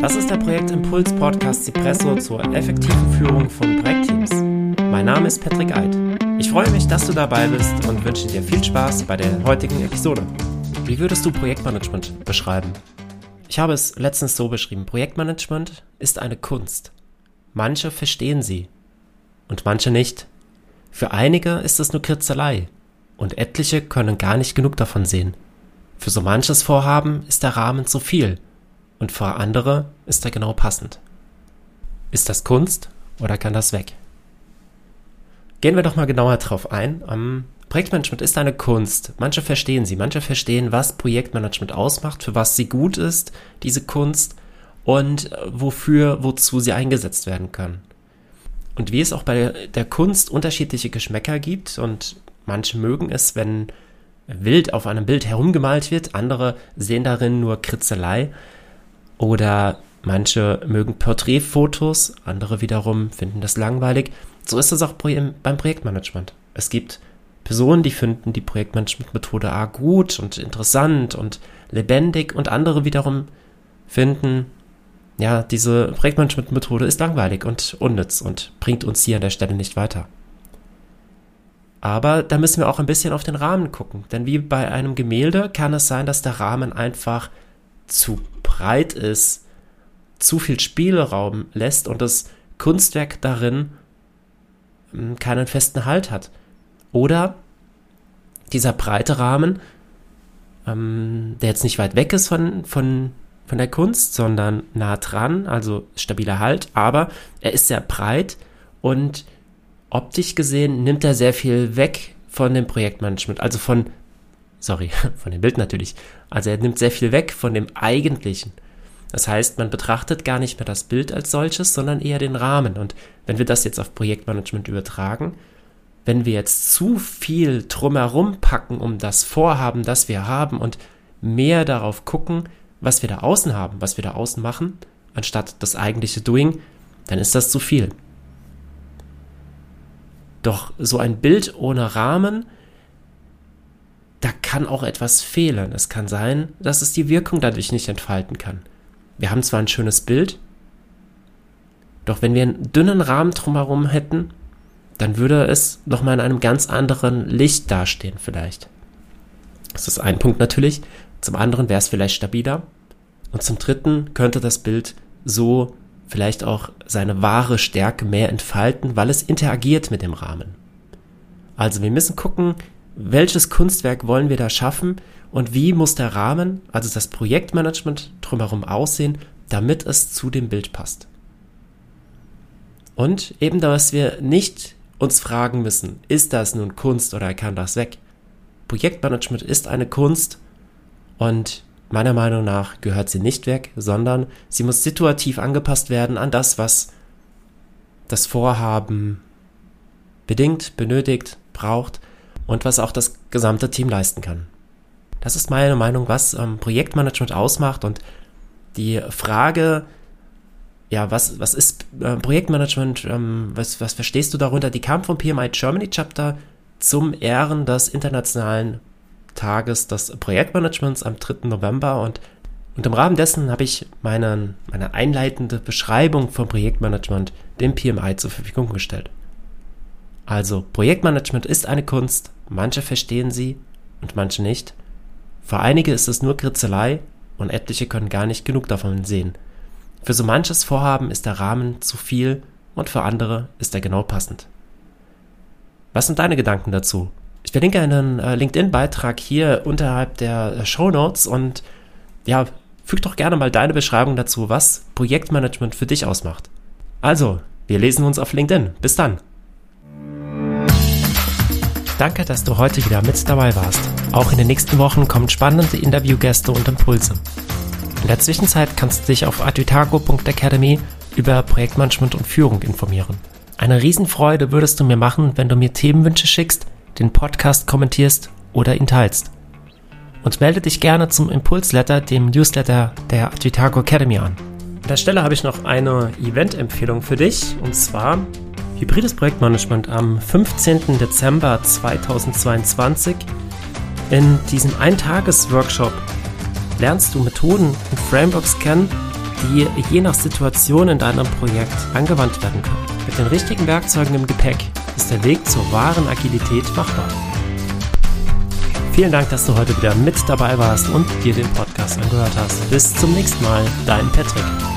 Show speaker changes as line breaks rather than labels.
Das ist der Projektimpuls Podcast Cipresso zur effektiven Führung von Projektteams. Mein Name ist Patrick Eid. Ich freue mich, dass du dabei bist und wünsche dir viel Spaß bei der heutigen Episode. Wie würdest du Projektmanagement beschreiben? Ich habe es letztens so beschrieben. Projektmanagement ist eine Kunst. Manche verstehen sie und manche nicht. Für einige ist es nur Kritzelei und etliche können gar nicht genug davon sehen. Für so manches Vorhaben ist der Rahmen zu viel und für andere ist er genau passend. Ist das Kunst oder kann das weg? Gehen wir doch mal genauer drauf ein. Um, Projektmanagement ist eine Kunst. Manche verstehen sie, manche verstehen, was Projektmanagement ausmacht, für was sie gut ist, diese Kunst und äh, wofür, wozu sie eingesetzt werden können. Und wie es auch bei der Kunst unterschiedliche Geschmäcker gibt und manche mögen es, wenn wild auf einem Bild herumgemalt wird, andere sehen darin nur Kritzelei, oder manche mögen Porträtfotos, andere wiederum finden das langweilig. So ist es auch beim Projektmanagement. Es gibt Personen, die finden die Projektmanagement-Methode A gut und interessant und lebendig und andere wiederum finden, ja, diese Projektmanagement-Methode ist langweilig und unnütz und bringt uns hier an der Stelle nicht weiter. Aber da müssen wir auch ein bisschen auf den Rahmen gucken, denn wie bei einem Gemälde kann es sein, dass der Rahmen einfach zu breit ist, zu viel Spielraum lässt und das Kunstwerk darin hm, keinen festen Halt hat. Oder dieser breite Rahmen, ähm, der jetzt nicht weit weg ist von, von, von der Kunst, sondern nah dran, also stabiler Halt, aber er ist sehr breit und optisch gesehen nimmt er sehr viel weg von dem Projektmanagement, also von Sorry, von dem Bild natürlich. Also er nimmt sehr viel weg von dem eigentlichen. Das heißt, man betrachtet gar nicht mehr das Bild als solches, sondern eher den Rahmen. Und wenn wir das jetzt auf Projektmanagement übertragen, wenn wir jetzt zu viel drumherum packen um das Vorhaben, das wir haben und mehr darauf gucken, was wir da außen haben, was wir da außen machen, anstatt das eigentliche Doing, dann ist das zu viel. Doch so ein Bild ohne Rahmen kann auch etwas fehlen. Es kann sein, dass es die Wirkung dadurch nicht entfalten kann. Wir haben zwar ein schönes Bild, doch wenn wir einen dünnen Rahmen drumherum hätten, dann würde es nochmal in einem ganz anderen Licht dastehen vielleicht. Das ist ein Punkt natürlich. Zum anderen wäre es vielleicht stabiler. Und zum dritten könnte das Bild so vielleicht auch seine wahre Stärke mehr entfalten, weil es interagiert mit dem Rahmen. Also wir müssen gucken, welches Kunstwerk wollen wir da schaffen und wie muss der Rahmen, also das Projektmanagement drumherum aussehen, damit es zu dem Bild passt. Und eben, dass wir nicht uns fragen müssen, ist das nun Kunst oder kann das weg? Projektmanagement ist eine Kunst und meiner Meinung nach gehört sie nicht weg, sondern sie muss situativ angepasst werden an das, was das Vorhaben bedingt, benötigt, braucht und was auch das gesamte Team leisten kann. Das ist meine Meinung, was ähm, Projektmanagement ausmacht und die Frage, ja, was, was ist äh, Projektmanagement, ähm, was, was verstehst du darunter? Die kam vom PMI Germany Chapter zum Ehren des internationalen Tages des Projektmanagements am 3. November und, und im Rahmen dessen habe ich meine, meine einleitende Beschreibung von Projektmanagement dem PMI zur Verfügung gestellt. Also Projektmanagement ist eine Kunst, manche verstehen sie und manche nicht. Für einige ist es nur Kritzelei und etliche können gar nicht genug davon sehen. Für so manches Vorhaben ist der Rahmen zu viel und für andere ist er genau passend. Was sind deine Gedanken dazu? Ich verlinke einen äh, LinkedIn-Beitrag hier unterhalb der äh, Show Notes und ja, füg doch gerne mal deine Beschreibung dazu, was Projektmanagement für dich ausmacht. Also, wir lesen uns auf LinkedIn. Bis dann. Danke, dass du heute wieder mit dabei warst. Auch in den nächsten Wochen kommen spannende Interviewgäste und Impulse. In der Zwischenzeit kannst du dich auf advitago.academy über Projektmanagement und Führung informieren. Eine Riesenfreude würdest du mir machen, wenn du mir Themenwünsche schickst, den Podcast kommentierst oder ihn teilst. Und melde dich gerne zum Impulsletter, dem Newsletter der Advitago Academy an. An der Stelle habe ich noch eine Event-Empfehlung für dich, und zwar Hybrides Projektmanagement am 15. Dezember 2022. In diesem Eintages-Workshop lernst du Methoden und Frameworks kennen, die je nach Situation in deinem Projekt angewandt werden können. Mit den richtigen Werkzeugen im Gepäck ist der Weg zur wahren Agilität machbar. Vielen Dank, dass du heute wieder mit dabei warst und dir den Podcast angehört hast. Bis zum nächsten Mal, dein Patrick.